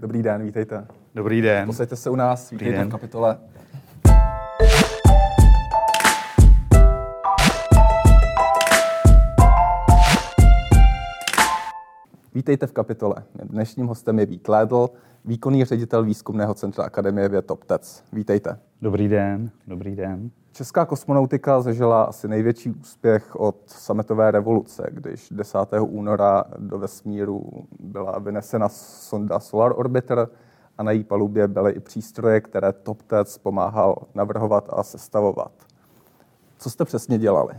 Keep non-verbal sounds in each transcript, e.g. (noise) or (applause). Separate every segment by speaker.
Speaker 1: Dobrý den, vítejte.
Speaker 2: Dobrý den.
Speaker 1: Posaďte se u nás, vítejte
Speaker 2: den.
Speaker 1: v kapitole. Vítejte v kapitole. Dnešním hostem je Vít Lédl, výkonný ředitel výzkumného centra Akademie věd. Vítejte.
Speaker 2: Dobrý den, dobrý den.
Speaker 1: Česká kosmonautika zažila asi největší úspěch od sametové revoluce, když 10. února do vesmíru byla vynesena sonda Solar Orbiter a na její palubě byly i přístroje, které TopTec pomáhal navrhovat a sestavovat. Co jste přesně dělali?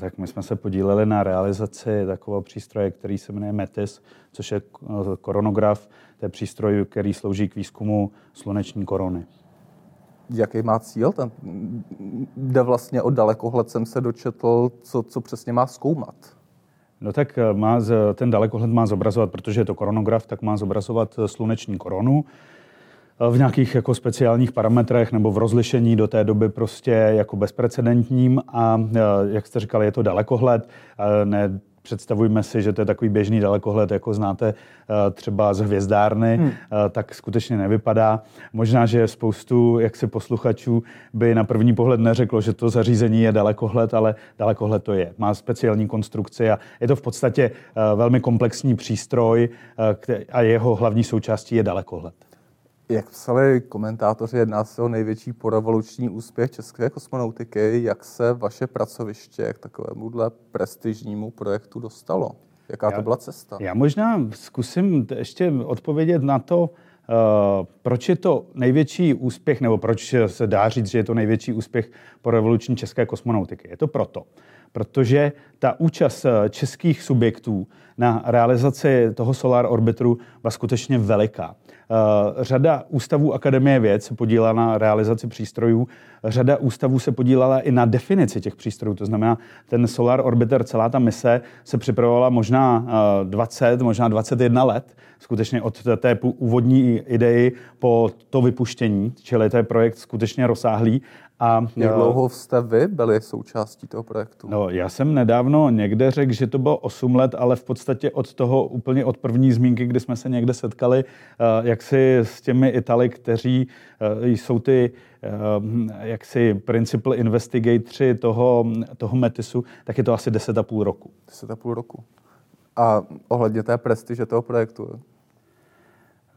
Speaker 2: Tak my jsme se podíleli na realizaci takového přístroje, který se jmenuje METIS, což je koronograf. To je přístroj, který slouží k výzkumu sluneční korony.
Speaker 1: Jaký má cíl? Ten jde vlastně o dalekohled, jsem se dočetl, co, co přesně má zkoumat.
Speaker 2: No tak má, ten dalekohled má zobrazovat, protože je to koronograf, tak má zobrazovat sluneční koronu v nějakých jako speciálních parametrech nebo v rozlišení do té doby prostě jako bezprecedentním a jak jste říkali, je to dalekohled, ne, představujme si, že to je takový běžný dalekohled, jako znáte třeba z hvězdárny, hmm. tak skutečně nevypadá. Možná, že spoustu jaksi posluchačů by na první pohled neřeklo, že to zařízení je dalekohled, ale dalekohled to je. Má speciální konstrukci a je to v podstatě velmi komplexní přístroj a jeho hlavní součástí je dalekohled.
Speaker 1: Jak psali komentátoři, jedná se o největší porevoluční úspěch české kosmonautiky. Jak se vaše pracoviště k takovémuhle prestižnímu projektu dostalo? Jaká
Speaker 2: já,
Speaker 1: to byla cesta?
Speaker 2: Já možná zkusím ještě odpovědět na to, uh, proč je to největší úspěch, nebo proč se dá říct, že je to největší úspěch po revoluční české kosmonautiky. Je to proto, protože ta účast českých subjektů na realizaci toho Solar Orbiteru byla skutečně veliká. Eh, řada ústavů Akademie věd se podílela na realizaci přístrojů, řada ústavů se podílela i na definici těch přístrojů. To znamená, ten Solar Orbiter, celá ta mise se připravovala možná 20, eh, možná 21 let, skutečně od té úvodní idei po to vypuštění, čili to je projekt skutečně rozsáhlý
Speaker 1: a Jak dlouho jste vy byli součástí toho projektu?
Speaker 2: No, já jsem nedávno někde řekl, že to bylo 8 let, ale v podstatě od toho úplně od první zmínky, kdy jsme se někde setkali, eh, jak si s těmi Italy, kteří eh, jsou ty eh, jaksi principal investigatři toho, toho Metisu, tak je to asi 10,5 roku.
Speaker 1: 10,5 roku. A ohledně té prestiže toho projektu,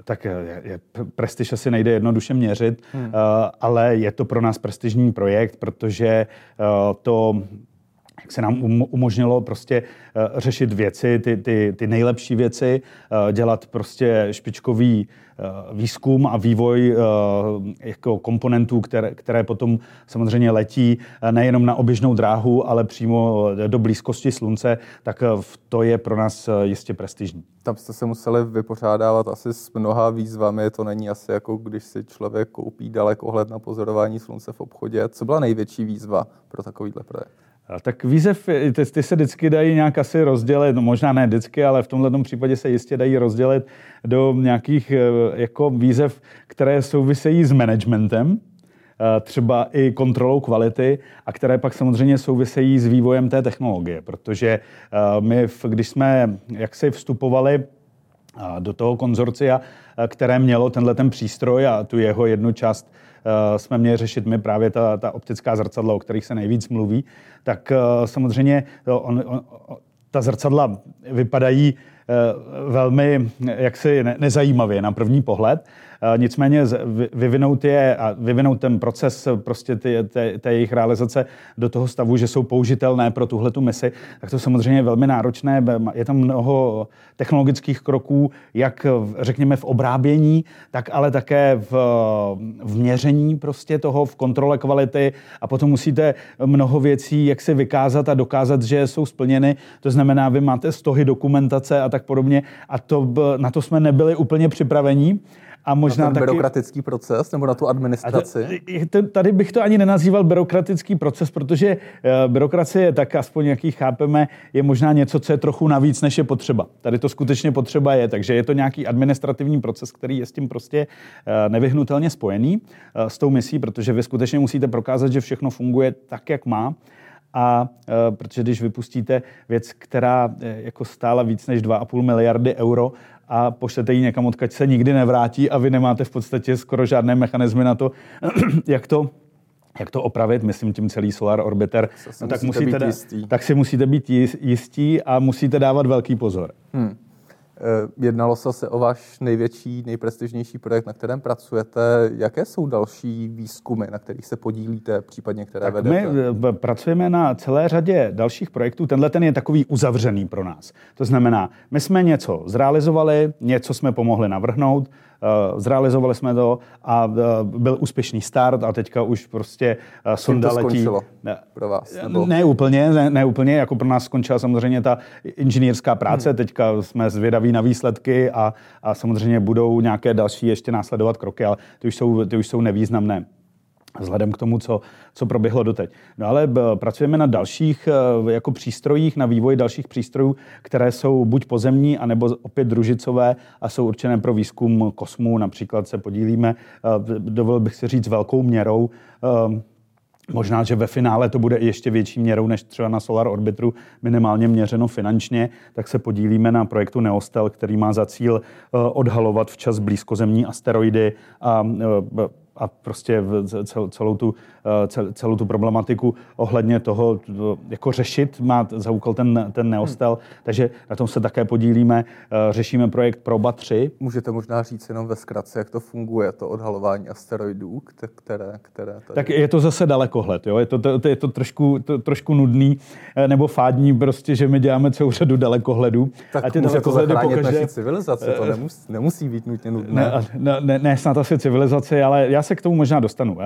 Speaker 2: tak je, je, prestiž asi nejde jednoduše měřit, hmm. uh, ale je to pro nás prestižní projekt, protože uh, to jak se nám um, umožnilo prostě uh, řešit věci, ty, ty, ty nejlepší věci, uh, dělat prostě špičkový uh, výzkum a vývoj jako komponentů, které, které potom samozřejmě letí nejenom na oběžnou dráhu, ale přímo do blízkosti slunce, tak to je pro nás jistě prestižní.
Speaker 1: Tam jste se museli vypořádávat asi s mnoha výzvami. To není asi jako když si člověk koupí dalekohled na pozorování slunce v obchodě. Co byla největší výzva pro takovýhle projekt?
Speaker 2: Tak výzev, ty, ty se vždycky dají nějak asi rozdělit, no možná ne vždycky, ale v tomhle případě se jistě dají rozdělit do nějakých eh, jako výzev, které souvisejí s managementem, eh, třeba i kontrolou kvality a které pak samozřejmě souvisejí s vývojem té technologie, protože eh, my, když jsme jaksi vstupovali do toho konzorcia, které mělo tenhle ten přístroj a tu jeho jednu část jsme měli řešit my právě ta, ta optická zrcadla, o kterých se nejvíc mluví, tak samozřejmě on, on, ta zrcadla vypadají velmi jaksi nezajímavě na první pohled, Eh, nicméně vyvinout je a vyvinout ten proces prostě ty, té, té jejich realizace do toho stavu, že jsou použitelné pro tuhle tu misi, tak to samozřejmě je velmi náročné. Je tam mnoho technologických kroků, jak řekněme v obrábění, tak ale také v, v měření prostě toho, v kontrole kvality a potom musíte mnoho věcí jak si vykázat a dokázat, že jsou splněny. To znamená, vy máte stohy dokumentace a tak podobně a to, na to jsme nebyli úplně připravení.
Speaker 1: A možná na ten taky... byrokratický proces nebo na tu administraci?
Speaker 2: To, tady bych to ani nenazýval byrokratický proces, protože eh, byrokracie, tak aspoň jaký chápeme, je možná něco, co je trochu navíc, než je potřeba. Tady to skutečně potřeba je, takže je to nějaký administrativní proces, který je s tím prostě eh, nevyhnutelně spojený eh, s tou misí, protože vy skutečně musíte prokázat, že všechno funguje tak, jak má. A protože když vypustíte věc, která jako stála víc než 2,5 miliardy euro a pošlete ji někam, odkud se nikdy nevrátí a vy nemáte v podstatě skoro žádné mechanismy na to, (clears throat) jak to jak to opravit, myslím tím celý Solar Orbiter,
Speaker 1: no, tak, musíte, jistý.
Speaker 2: tak si musíte být jistí a musíte dávat velký pozor. Hmm.
Speaker 1: Eh, jednalo se se o váš největší, nejprestižnější projekt, na kterém pracujete. Jaké jsou další výzkumy, na kterých se podílíte, případně které tak vedete?
Speaker 2: My eh, pracujeme na celé řadě dalších projektů. Tenhle ten je takový uzavřený pro nás. To znamená, my jsme něco zrealizovali, něco jsme pomohli navrhnout, zrealizovali jsme to a eh, byl úspěšný start a teďka už prostě
Speaker 1: eh, sonda to letí. Ne, pro vás?
Speaker 2: Nebo? Ne úplně, ne, ne úplně, jako pro nás skončila samozřejmě ta inženýrská práce, hmm. teďka jsme zvědaví na výsledky a, a samozřejmě budou nějaké další ještě následovat kroky, ale ty už jsou, ty už jsou nevýznamné vzhledem k tomu, co, co proběhlo doteď. No ale pracujeme na dalších eh, jako přístrojích, na vývoji dalších přístrojů, které jsou buď pozemní, anebo opět družicové a jsou určené pro výzkum kosmu. Například se podílíme, eh, dovolil bych si říct, velkou měrou eh, Možná, že ve finále to bude ještě větší měrou než třeba na Solar Orbitru, minimálně měřeno finančně, tak se podílíme na projektu Neostel, který má za cíl odhalovat včas blízkozemní asteroidy a a prostě celou tu, eh, celou tu problematiku ohledně toho jako řešit, má za úkol ten, ten neostel, hmm. takže na tom se také podílíme. Eh, řešíme projekt Proba 3.
Speaker 1: Můžete možná říct jenom ve zkratce, jak to funguje, to odhalování asteroidů, které, které tady...
Speaker 2: Tak je to zase dalekohled, jo? Je, to, to, je to trošku, to, trošku nudný eh, nebo fádní, prostě, že my děláme celou řadu dalekohledů.
Speaker 1: Tak a ty může to zachránit pokaždé... naši civilizaci, to nemusí, nemusí být nutně nudné.
Speaker 2: Ne, ne, ne, snad asi civilizaci, ale já se k tomu možná dostanu.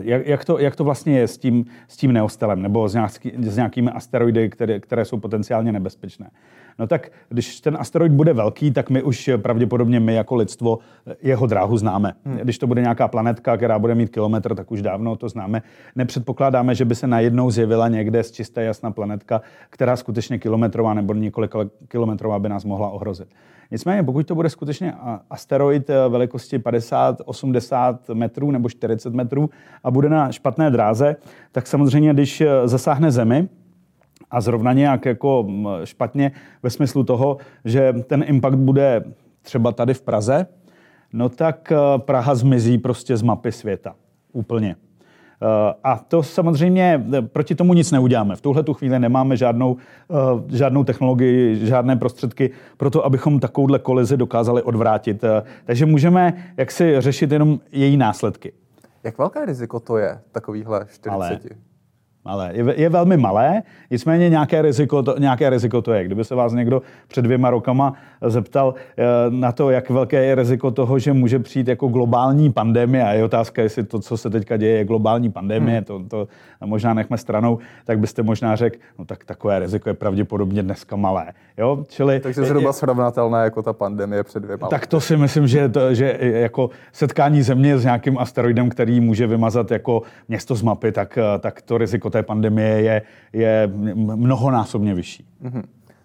Speaker 2: Jak, jak, to, jak to vlastně je s tím, s tím neostelem nebo s, nějaký, s nějakými asteroidy, které, které jsou potenciálně nebezpečné? No tak když ten asteroid bude velký, tak my už pravděpodobně my jako lidstvo jeho dráhu známe. Hmm. Když to bude nějaká planetka, která bude mít kilometr, tak už dávno to známe. Nepředpokládáme, že by se najednou zjevila někde z čisté jasná planetka, která skutečně kilometrová nebo několik kilometrová by nás mohla ohrozit. Nicméně, pokud to bude skutečně asteroid eh, velikosti 50, 80 metrů nebo 40 metrů a bude na špatné dráze, tak samozřejmě, když eh, zasáhne Zemi, a zrovna nějak jako špatně ve smyslu toho, že ten impact bude třeba tady v Praze, no tak eh, Praha zmizí prostě z mapy světa. Úplně. Eh, a to samozřejmě eh, proti tomu nic neuděláme. V tuhle tu chvíli nemáme žádnou, žádnou technologii, žádné prostředky pro to, abychom takovouhle kolizi dokázali odvrátit. Takže můžeme jaksi řešit jenom její následky.
Speaker 1: Jak velké riziko to je, takovýhle 40? Ale
Speaker 2: malé. Je, je velmi malé, nicméně nějaké riziko, to, nějaké riziko to je. Kdyby se vás někdo před dvěma rokama zeptal eh, na to, jak velké je riziko toho, že může přijít jako globální pandemie, a je otázka, jestli to, co se teďka děje, je globální pandemie, hmm. to, to možná nechme stranou, tak byste možná řekl, no tak takové riziko je pravděpodobně dneska malé. Jo?
Speaker 1: Čili, Takže zhruba je, srovnatelné jako ta pandemie před dvěma
Speaker 2: Tak to si myslím, že, to, že jako setkání země s nějakým asteroidem, který může vymazat jako město z mapy, tak, tak to riziko té pandemie je, je mnohonásobně vyšší. Mm-hmm.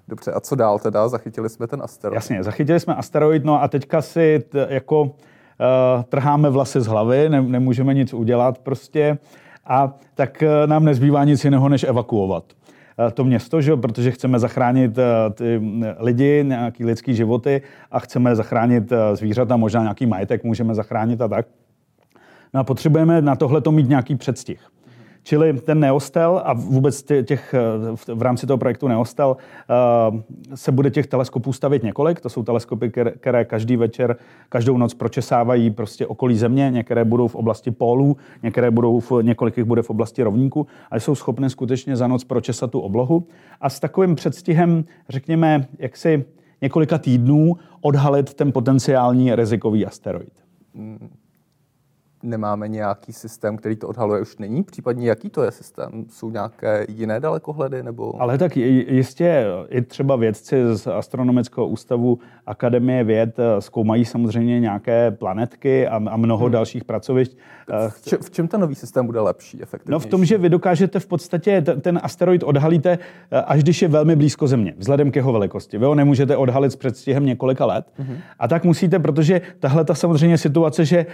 Speaker 1: Dobře, a co dál teda? Zachytili jsme ten asteroid.
Speaker 2: Jasně, zachytili jsme asteroid, no a teďka si t, jako uh, trháme vlasy z hlavy, ne, nemůžeme nic udělat prostě a tak uh, nám nezbývá nic jiného, než evakuovat uh, to město, že? protože chceme zachránit uh, ty lidi, nějaký lidský životy a chceme zachránit zvířata, možná nějaký majetek můžeme zachránit a tak. No a potřebujeme na tohle mít nějaký předstih. Čili ten Neostel a vůbec těch, eh, v rámci toho projektu Neostel eh, se bude těch teleskopů stavit několik. To jsou teleskopy, které každý večer, každou noc pročesávají prostě okolí Země. Některé budou v oblasti pólů, některé budou v, několik jich bude v oblasti rovníku, ale jsou schopné skutečně za noc pročesat tu oblohu. A s takovým předstihem, řekněme, jaksi několika týdnů odhalit ten potenciální rizikový asteroid.
Speaker 1: Nemáme nějaký systém, který to odhaluje, už není? Případně jaký to je systém? Jsou nějaké jiné dalekohledy? Nebo...
Speaker 2: Ale tak jistě i třeba vědci z Astronomického ústavu Akademie věd eh, zkoumají samozřejmě nějaké planetky a, a mnoho hmm. dalších pracovišť.
Speaker 1: Eh, v, če, v čem ten nový systém bude lepší, efektivnější?
Speaker 2: No v tom, že vy dokážete v podstatě ten, ten asteroid odhalíte, eh, až když je velmi blízko Země, vzhledem k jeho velikosti. Vy ho nemůžete odhalit s předstihem několika let. Hmm. A tak musíte, protože tahle ta samozřejmě situace, že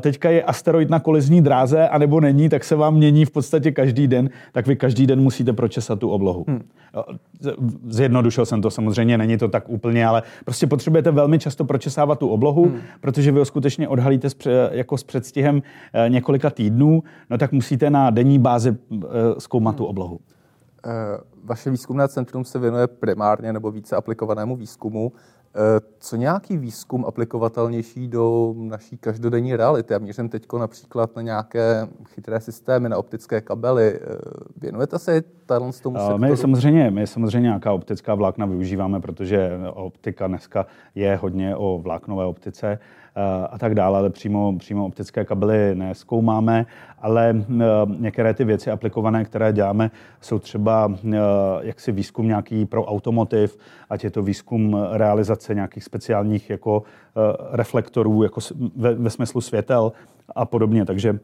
Speaker 2: teďka je asteroid na kolizní dráze, anebo není, tak se vám mění v podstatě každý den, tak vy každý den musíte pročesat tu oblohu. Hmm. Zjednodušil jsem to samozřejmě, není to tak úplně, ale prostě potřebujete velmi často pročesávat tu oblohu, hmm. protože vy ho skutečně odhalíte s, jako s předstihem eh, několika týdnů, no tak musíte na denní bázi eh, zkoumat hmm. tu oblohu.
Speaker 1: Vaše výzkumné centrum se věnuje primárně nebo více aplikovanému výzkumu. Eh, co nějaký výzkum aplikovatelnější do naší každodenní reality? Já mířím teď například na nějaké chytré systémy, na optické kabely. Eh, věnujete se tady z tomu sektoru?
Speaker 2: My samozřejmě, my samozřejmě nějaká optická vlákna využíváme, protože optika dneska je hodně o vláknové optice. A tak dále, ale přímo, přímo optické kabely neskoumáme, ale eh, některé ty věci aplikované, které děláme, jsou třeba eh, jaksi výzkum nějaký pro automotiv, ať je to výzkum realizace nějakých speciálních jako reflektorů jako ve, ve smyslu světel a podobně. Takže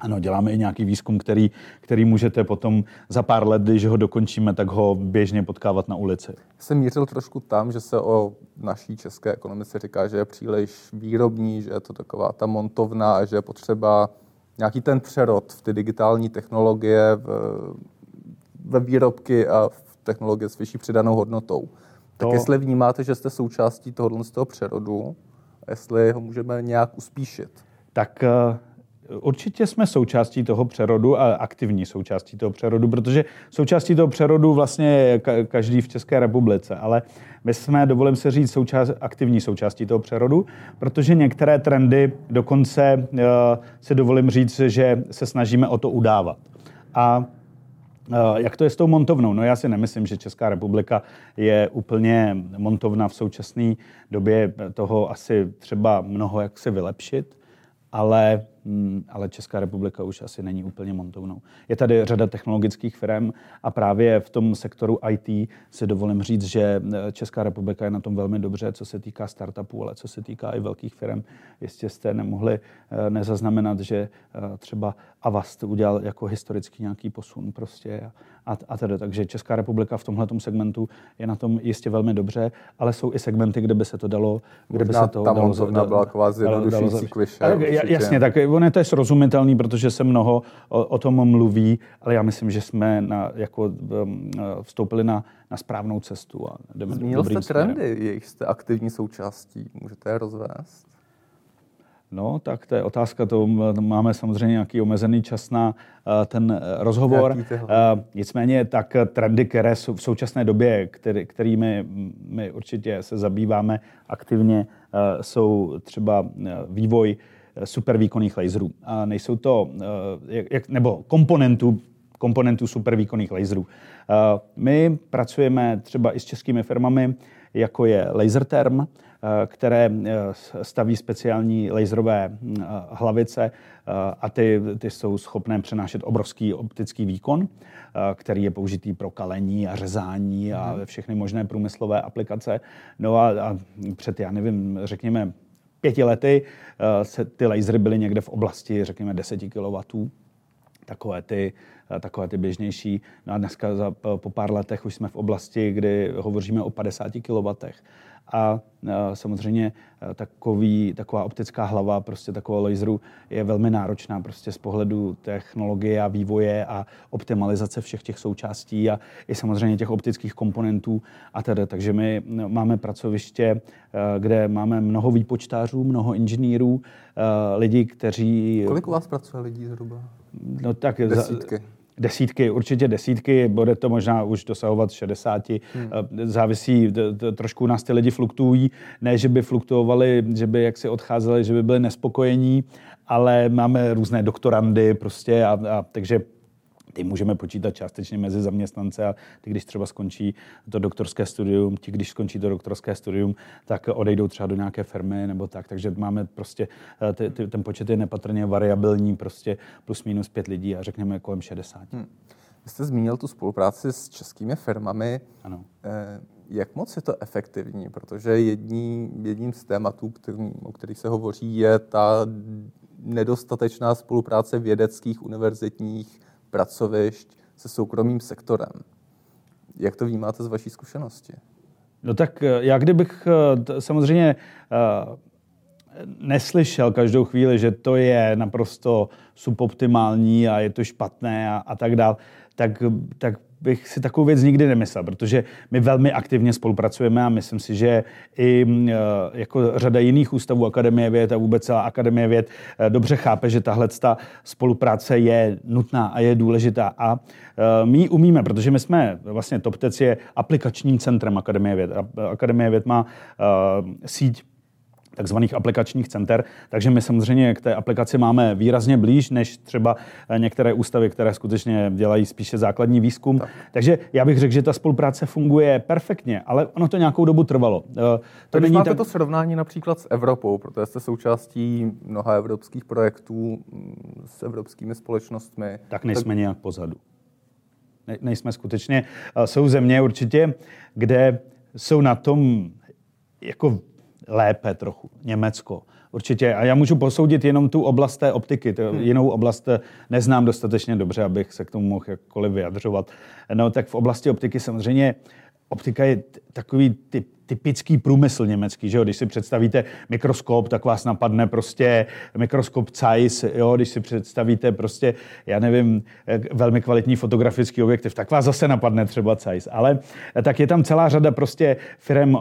Speaker 2: ano, děláme i nějaký výzkum, který, který můžete potom za pár let, když ho dokončíme, tak ho běžně potkávat na ulici.
Speaker 1: Jsem mířil trošku tam, že se o naší české ekonomice říká, že je příliš výrobní, že je to taková ta montovna a že je potřeba nějaký ten přerod v ty digitální technologie, v, ve výrobky a v technologie s vyšší přidanou hodnotou. Tak to... jestli vnímáte, že jste součástí tohohle z toho přerodu, a jestli ho můžeme nějak uspíšit?
Speaker 2: Tak uh Určitě jsme součástí toho přerodu a aktivní součástí toho přerodu, protože součástí toho přerodu vlastně je každý v České republice, ale my jsme, dovolím se říct, součást, aktivní součástí toho přerodu, protože některé trendy dokonce uh, si dovolím říct, že se snažíme o to udávat. A jak to je s tou montovnou? No já si nemyslím, že Česká republika je úplně montovna v současné době toho asi třeba mnoho jak se vylepšit, ale ale Česká republika už asi není úplně montovnou. Je tady řada technologických firm a právě v tom sektoru IT si dovolím říct, že eh, Česká republika je na tom velmi dobře, co se týká startupů, ale co se týká i velkých firm. Jistě jste nemohli eh, nezaznamenat, že eh, třeba Avast udělal jako historicky nějaký posun prostě a, a tedy. Takže Česká republika v tomhle segmentu je na tom jistě velmi dobře, ale jsou i segmenty, kde by se to dalo, kde
Speaker 1: by
Speaker 2: se to
Speaker 1: ta dalo, dalo, byla taková zjednodušující kliše.
Speaker 2: Jasně, tak ono je to srozumitelný, protože se mnoho o, o tom mluví, ale já myslím, že jsme na, jako, um, vstoupili na, na správnou cestu. A
Speaker 1: jdeme Zmínil jste trendy, jejich jste aktivní součástí. Můžete je rozvést?
Speaker 2: No, tak to je otázka, to máme samozřejmě nějaký omezený čas na uh, ten uh, rozhovor. Uh, nicméně tak trendy, které jsou v současné době, který, kterými my určitě se zabýváme aktivně, jsou třeba vývoj supervýkonných laserů. A nejsou to, jak, nebo komponentů, komponentů supervýkonných laserů. My pracujeme třeba i s českými firmami, jako je Laserterm, které eh, staví speciální laserové hm, eh, hlavice a ty, ty jsou schopné přenášet obrovský optický výkon, který je použitý pro kalení a řezání a mhm. všechny možné průmyslové aplikace. No a, a před, já nevím, řekněme, pěti lety se ty lasery byly někde v oblasti, řekněme, 10 kW takové ty, takové ty běžnější. No a dneska za, po pár letech už jsme v oblasti, kdy hovoříme o 50 kW. A samozřejmě takový, taková optická hlava prostě takového laseru je velmi náročná prostě z pohledu technologie a vývoje a optimalizace všech těch součástí a i samozřejmě těch optických komponentů a tedy. Takže my no, máme pracoviště, kde máme mnoho výpočtářů, mnoho inženýrů, lidí, kteří...
Speaker 1: Kolik u vás pracuje lidí zhruba?
Speaker 2: No tak
Speaker 1: Desítky. Za,
Speaker 2: Desítky, určitě desítky, bude to možná už dosahovat 60. Hmm. Eh, závisí, trošku nás ty lidi fluktuují, ne, že by fluktuovali, že by jaksi odcházeli, že by byli nespokojení, ale máme různé doktorandy prostě a, a takže ty můžeme počítat částečně mezi zaměstnance a ty, když třeba skončí to doktorské studium, ti, když skončí to doktorské studium, tak odejdou třeba do nějaké firmy nebo tak. Takže máme prostě, eh, ty, ty, ten počet je nepatrně variabilní, prostě plus minus pět lidí a řekněme kolem 60. Hmm.
Speaker 1: Vy jste zmínil tu spolupráci s českými firmami.
Speaker 2: Ano.
Speaker 1: Eh, jak moc je to efektivní? Protože jední, jedním z tématů, který, o kterých se hovoří, je ta nedostatečná spolupráce vědeckých, univerzitních pracovišť se soukromým sektorem. Jak to vnímáte z vaší zkušenosti?
Speaker 2: No tak eh, já kdybych eh, samozřejmě eh, neslyšel každou chvíli, že to je naprosto suboptimální a je to špatné a, a tak dál, tak, tak bych si takovou věc nikdy nemyslel, protože my velmi aktivně spolupracujeme a myslím si, že i e, jako řada jiných ústavů Akademie věd a vůbec celá Akademie věd e, dobře chápe, že tahle spolupráce je nutná a je důležitá a e, my ji umíme, protože my jsme, vlastně TopTec je aplikačním centrem Akademie věd. Akademie věd má síť takzvaných aplikačních center. Takže my samozřejmě k té aplikaci máme výrazně blíž než třeba eh, některé ústavy, které skutečně dělají spíše základní výzkum. Tak. Takže já bych řekl, že ta spolupráce funguje perfektně, ale ono to nějakou dobu trvalo. Eh,
Speaker 1: to tak není máte tak... to srovnání například s Evropou, protože jste součástí mnoha evropských projektů mm, s evropskými společnostmi.
Speaker 2: Tak nejsme tak... nějak pozadu. Ne, nejsme skutečně. Eh, jsou země určitě, kde jsou na tom jako lépe trochu. Německo. Určitě. A já můžu posoudit jenom tu oblast té optiky. To, hmm. Jinou oblast neznám dostatečně dobře, abych se k tomu mohl jakkoliv vyjadřovat. No tak v oblasti optiky samozřejmě optika je takový typ typický průmysl německý, že jo? Když si představíte mikroskop, tak vás napadne prostě mikroskop Zeiss, jo? Když si představíte prostě, já nevím, velmi kvalitní fotografický objektiv, tak vás zase napadne třeba Zeiss. Ale tak je tam celá řada prostě firm,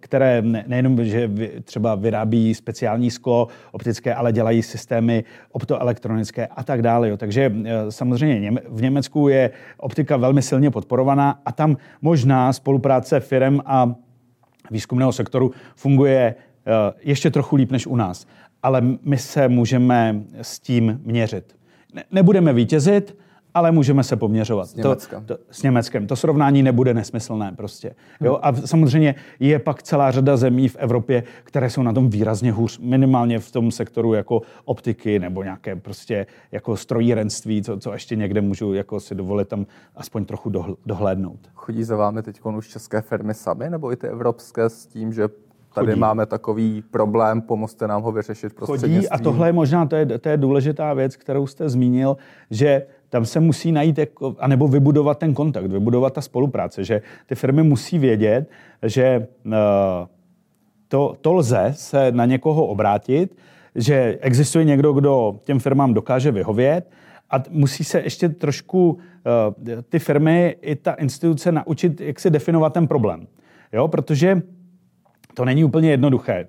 Speaker 2: které nejenom, že třeba vyrábí speciální sklo optické, ale dělají systémy optoelektronické a tak dále. Jo? Takže e, samozřejmě v Německu je optika velmi silně podporovaná a tam možná spolupráce firm a výzkumného sektoru funguje eh, ještě trochu líp než u nás. Ale my se můžeme s tím měřit. nebudeme vítězit, ale můžeme se poměřovat. S
Speaker 1: Německem.
Speaker 2: To, to, s Německem. To srovnání nebude nesmyslné prostě. Jo? A samozřejmě je pak celá řada zemí v Evropě, které jsou na tom výrazně hůř, minimálně v tom sektoru jako optiky nebo nějaké prostě jako strojírenství, co, co ještě někde můžu jako si dovolit tam aspoň trochu dohlédnout.
Speaker 1: Chodí za vámi teď už české firmy sami, nebo i ty evropské s tím, že tady Chodí. máme takový problém, pomozte nám ho vyřešit prostřednictvím.
Speaker 2: Chodí a tohle je možná, to je, to je důležitá věc, kterou jste zmínil, že tam se musí najít, jako, anebo vybudovat ten kontakt, vybudovat ta spolupráce, že ty firmy musí vědět, že uh, to, to lze se na někoho obrátit, že existuje někdo, kdo těm firmám dokáže vyhovět a musí se ještě trošku uh, ty firmy i ta instituce naučit, jak si definovat ten problém. Jo, protože to není úplně jednoduché.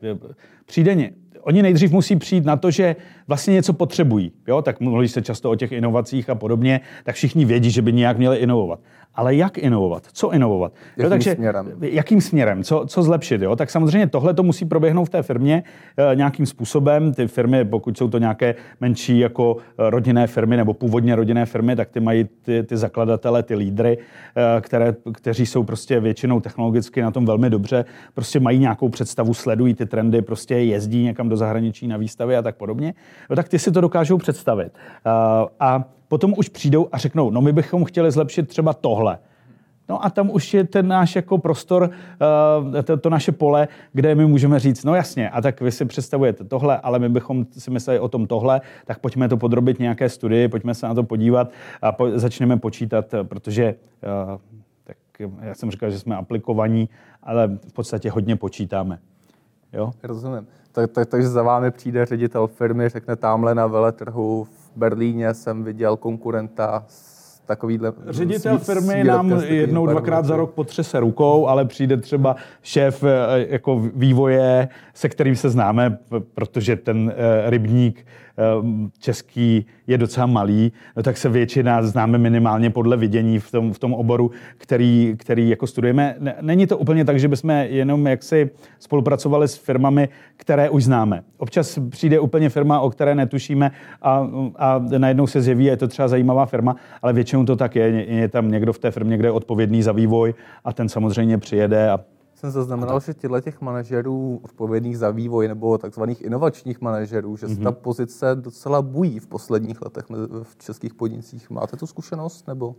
Speaker 2: Přijde, oni nejdřív musí přijít na to, že vlastně něco potřebují. Jo? Tak mluví se často o těch inovacích a podobně, tak všichni vědí, že by nějak měli inovovat. Ale jak inovovat? Co inovovat?
Speaker 1: Jakým jo, takže, směrem?
Speaker 2: Jakým směrem? Co, co zlepšit? Jo? Tak samozřejmě tohle to musí proběhnout v té firmě e, nějakým způsobem. Ty firmy, pokud jsou to nějaké menší jako eh, rodinné firmy nebo původně rodinné firmy, tak ty mají ty, ty zakladatele, ty lídry, e, které, kteří jsou prostě většinou technologicky na tom velmi dobře, prostě mají nějakou představu, sledují ty trendy, prostě jezdí někam do zahraničí na výstavy a tak podobně no tak ty si to dokážou představit. Uh, a potom už přijdou a řeknou, no my bychom chtěli zlepšit třeba tohle. No a tam už je ten náš jako prostor, uh, to, to naše pole, kde my můžeme říct, no jasně, a tak vy si představujete tohle, ale my bychom si mysleli o tom tohle, tak pojďme to podrobit nějaké studii, pojďme se na to podívat a po, začneme počítat, protože uh, tak já jsem říkal, že jsme aplikovaní, ale v podstatě hodně počítáme. Jo?
Speaker 1: Rozumím. Tak, tak, takže za vámi přijde ředitel firmy, řekne tamhle na veletrhu v Berlíně jsem viděl konkurenta s takovýhle...
Speaker 2: Ředitel firmy nám jednou, dvakrát za rok potřese rukou, ale přijde třeba šéf eh, jako vývoje, se kterým se známe, protože ten eh, rybník český je docela malý, no tak se většina známe minimálně podle vidění v tom, v tom oboru, který, který jako studujeme. Není to úplně tak, že bychom jenom jaksi spolupracovali s firmami, které už známe. Občas přijde úplně firma, o které netušíme a, a najednou se zjeví, je to třeba zajímavá firma, ale většinou to tak je. Je tam někdo v té firmě, kde je odpovědný za vývoj a ten samozřejmě přijede a
Speaker 1: jsem zaznamenal, že těchto těch manažerů odpovědných za vývoj nebo takzvaných inovačních manažerů, že se mm-hmm. ta pozice docela bují v posledních letech v českých podnicích. Máte tu zkušenost nebo?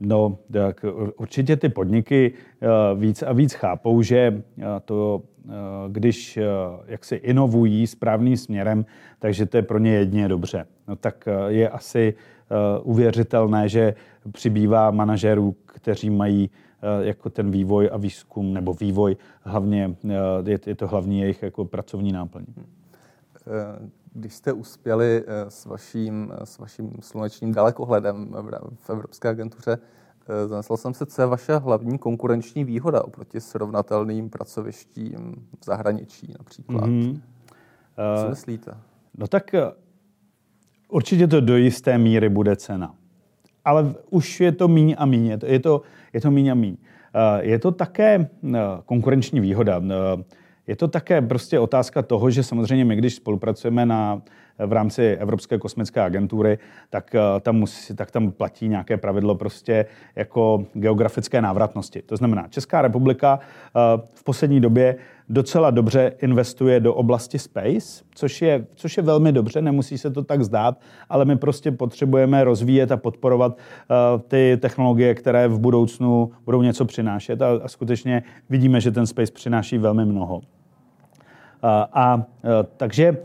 Speaker 2: No, tak určitě ty podniky eh, víc a víc chápou, že eh, to, eh, když jak se inovují správným směrem, takže to je pro ně jedině dobře. No tak je asi uvěřitelné, že přibývá manažerů, kteří mají jako ten vývoj a výzkum, nebo vývoj hlavně, je, je to hlavní jejich jako pracovní náplň.
Speaker 1: Když jste uspěli s vaším, s vaším slunečním dalekohledem v Evropské agentuře, zamyslel jsem se, co je vaše hlavní konkurenční výhoda oproti srovnatelným pracovištím v zahraničí například. Mm-hmm. Co myslíte?
Speaker 2: No tak určitě to do jisté míry bude cena ale už je to míň a míň. Je to, je to, je to míň a míň. Eh, je to také eh, konkurenční výhoda. Eh, je to také prostě otázka toho, že samozřejmě my, když spolupracujeme na v rámci Evropské kosmické agentury, tak tam, musí, tak tam platí nějaké pravidlo prostě jako geografické návratnosti. To znamená, Česká republika v poslední době docela dobře investuje do oblasti space, což je, což je velmi dobře, nemusí se to tak zdát, ale my prostě potřebujeme rozvíjet a podporovat uh, ty technologie, které v budoucnu budou něco přinášet a, a skutečně vidíme, že ten space přináší velmi mnoho. A, a takže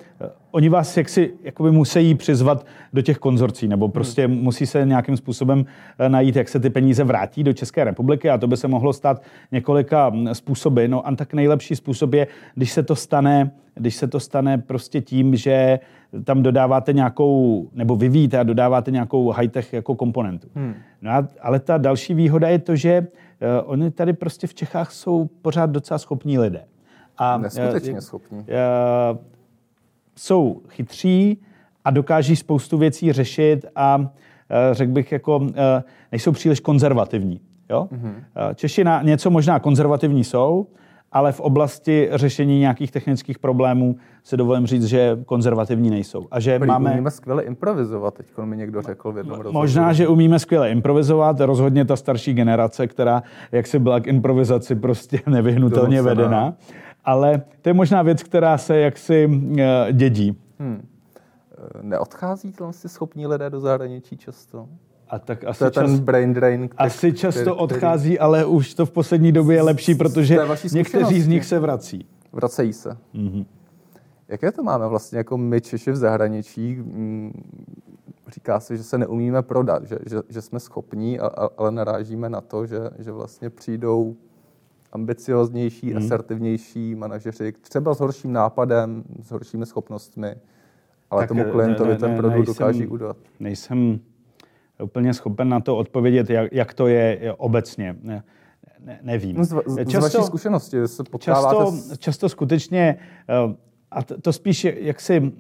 Speaker 2: oni vás jaksi jakoby musí přizvat do těch konzorcí, nebo prostě hmm. musí se nějakým způsobem e, najít, jak se ty peníze vrátí do České republiky a to by se mohlo stát několika způsoby. No a tak nejlepší způsob je, když se to stane, když se to stane prostě tím, že tam dodáváte nějakou, nebo vyvíjíte a dodáváte nějakou high-tech jako komponentu. Hmm. No a, ale ta další výhoda je to, že uh, oni tady prostě v Čechách jsou pořád docela schopní lidé.
Speaker 1: A, Neskutečně schopní.
Speaker 2: Jsou chytří a dokáží spoustu věcí řešit a řekl bych, jako, nejsou příliš konzervativní. Jo? Mm-hmm. Češi na něco možná konzervativní jsou, ale v oblasti řešení nějakých technických problémů se dovolím říct, že konzervativní nejsou. A že
Speaker 1: Prý, máme... umíme skvěle improvizovat, teď mi někdo řekl v jednom rozhovoru.
Speaker 2: Možná, že umíme skvěle improvizovat, rozhodně ta starší generace, která jak si byla k improvizaci prostě (laughs) nevyhnutelně vedena ale to je možná věc, která se jaksi eh, dědí. Hmm.
Speaker 1: Eh, neodchází si schopní lidé do zahraničí často?
Speaker 2: A tak
Speaker 1: asi to je čas, ten brain drain,
Speaker 2: který, asi často který, odchází, který... ale už to v poslední době je lepší, protože někteří z nich se vrací.
Speaker 1: Vracejí se. Mm-hmm. Jaké to máme vlastně jako my Češi v zahraničí? Mm, říká se, že se neumíme prodat, že, že, že jsme schopní, ale narážíme na to, že, že vlastně přijdou ambicioznější, hmm. asertivnější manažeři, třeba s horším nápadem, s horšími schopnostmi, ale tak tomu eh, klientovi ne, ne, ten produkt nejsem, dokáží udat.
Speaker 2: Nejsem úplně schopen na to odpovědět, jak, jak to je obecně. Ne, ne, nevím. No
Speaker 1: z, z, často, z vaší zkušenosti se potkáváte...
Speaker 2: Často, s... často skutečně, eh, a to spíš jak si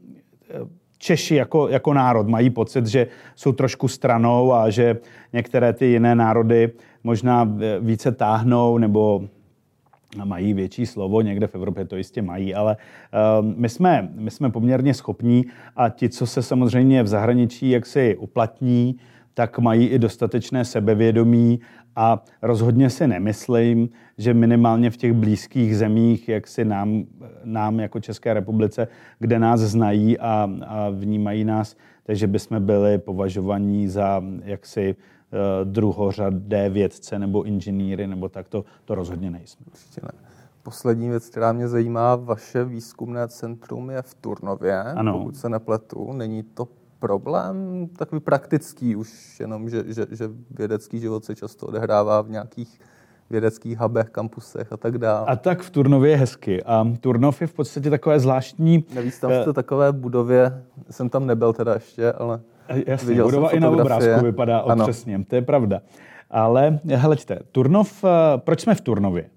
Speaker 2: eh, Češi jako, jako národ mají pocit, že jsou trošku stranou a že některé ty jiné národy možná více táhnou nebo mají větší slovo, někde v Evropě to jistě mají, ale uh, my, jsme, my jsme poměrně schopní a ti, co se samozřejmě v zahraničí jaksi uplatní, tak mají i dostatečné sebevědomí a rozhodně si nemyslím, že minimálně v těch blízkých zemích, jak si nám, nám jako České republice, kde nás znají a, a vnímají nás, takže bychom byli považovaní za jaksi druhořadé vědce nebo inženýry, nebo tak to, to rozhodně nejsme.
Speaker 1: Určitě ne. Poslední věc, která mě zajímá, vaše výzkumné centrum je v Turnově, ano. pokud se nepletu. Není to problém takový praktický už, jenom že, že, že vědecký život se často odehrává v nějakých vědeckých hubech, kampusech a tak dále.
Speaker 2: A tak v Turnově je hezky. A Turnov je v podstatě takové zvláštní...
Speaker 1: Navíc tam v té takové budově, jsem tam nebyl teda ještě, ale
Speaker 2: Jasně, Viděl budova i na obrázku vypadá otřesně, to je pravda. Ale hleďte, Turnov, eh, proč jsme v Turnově?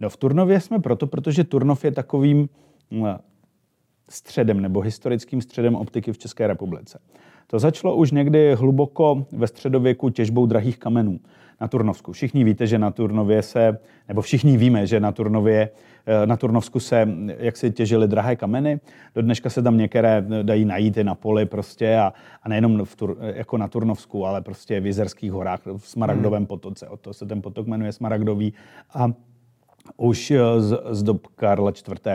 Speaker 2: No v Turnově jsme proto, protože Turnov je takovým eh, středem nebo historickým středem optiky v České republice. To začalo už někdy hluboko ve středověku těžbou drahých kamenů na Turnovsku. Všichni víte, že na Turnově se, nebo všichni víme, že na Turnově, eh, na Turnovsku se jak si těžily drahé kameny. Do dneška se tam některé dají najít i na poli prostě a, a nejenom v Tur, jako na Turnovsku, ale prostě v Jizerských horách, v Smaragdovém hmm. potoce. O to se ten potok jmenuje Smaragdový. A už eh, z, z dob Karla IV.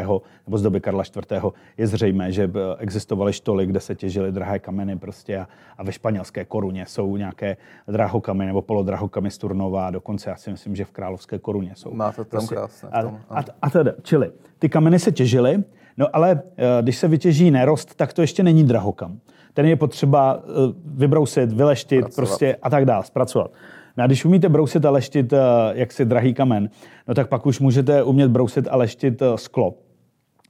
Speaker 2: nebo z doby Karla IV. je zřejmé, že eh, existovaly štoly, kde se těžily drahé kameny prostě a, a ve španělské koruně jsou nějaké drahokamy nebo polodrahokamy z Turnova a dokonce já si myslím, že v královské koruně jsou.
Speaker 1: Má to tam prostě, krásné.
Speaker 2: A, a, a teda, čili ty kameny se těžily, no ale eh, když se vytěží nerost, tak to ještě není drahokam. Ten je potřeba vybrousit, vyleštit prostě a tak dále, zpracovat. No a když umíte brousit a leštit jaksi drahý kamen, no tak pak už můžete umět brousit a leštit sklo.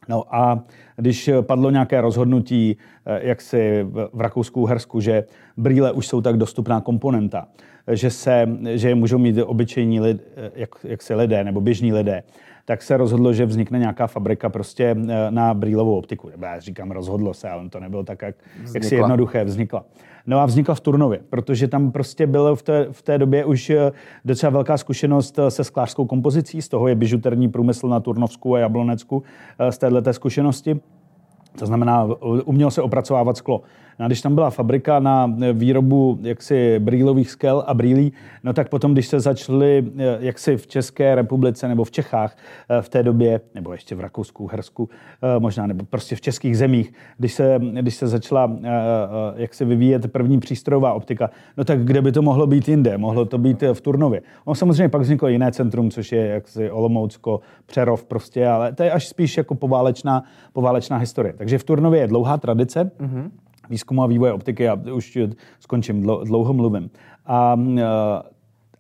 Speaker 2: No a když padlo nějaké rozhodnutí, jak si v Rakousku-Hersku, že brýle už jsou tak dostupná komponenta, že, se, že je můžou mít obyčejní lid, jak, jak se lidé nebo běžní lidé, tak se rozhodlo, že vznikne nějaká fabrika prostě na brýlovou optiku. Nebo já říkám, rozhodlo se, ale to nebylo tak, jak, jak si jednoduché vznikla. No a vznikla v Turnově, protože tam prostě bylo v té, v té době už eh, docela velká zkušenost eh, se sklářskou kompozicí, z toho je bižuterní průmysl na Turnovsku a Jablonecku eh, z této zkušenosti. To znamená, umělo se opracovávat sklo. No a když tam byla fabrika na výrobu jaksi brýlových skel a brýlí, no tak potom, když se začaly eh, jaksi v České republice nebo v Čechách eh, v té době, nebo ještě v Rakousku, Hersku, eh, možná, nebo prostě v českých zemích, když se, když se začala jak se vyvíjet první přístrojová optika, no tak kde by to mohlo být jinde? Mohlo to být v Turnově. On samozřejmě pak vzniklo jiné centrum, což je jaksi Olomoucko, Přerov prostě, ale to je až spíš jako poválečná, poválečná historie. Takže v Turnově je dlouhá tradice. Mm-hmm výzkumu a vývoje optiky, já už skončím, dlouho mluvím. A,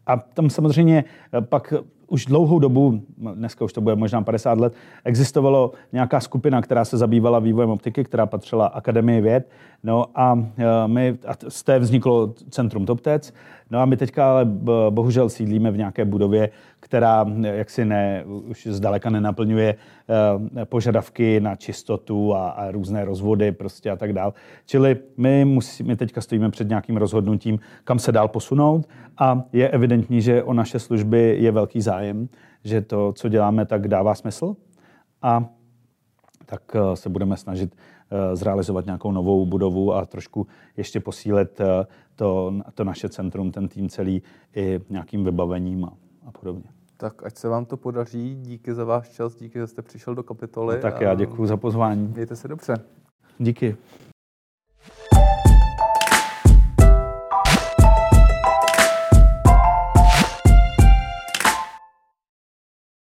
Speaker 2: a tam samozřejmě pak už dlouhou dobu, dneska už to bude možná 50 let, existovalo nějaká skupina, která se zabývala vývojem optiky, která patřila Akademii věd. No a my, a z té vzniklo Centrum TopTec, No a my teďka ale bohužel sídlíme v nějaké budově, která jaksi ne, už zdaleka nenaplňuje eh, požadavky na čistotu a, a různé rozvody prostě a tak dál. Čili my, musí, my teďka stojíme před nějakým rozhodnutím, kam se dál posunout. A je evidentní, že o naše služby je velký zájem, že to, co děláme, tak dává smysl. A tak eh, se budeme snažit eh, zrealizovat nějakou novou budovu a trošku ještě posílit to, to naše centrum, ten tým celý i nějakým vybavením a, a podobně.
Speaker 1: Tak ať se vám to podaří. Díky za váš čas, díky, že jste přišel do kapitoly.
Speaker 2: No, tak já děkuji za pozvání.
Speaker 1: Mějte se dobře.
Speaker 2: Díky.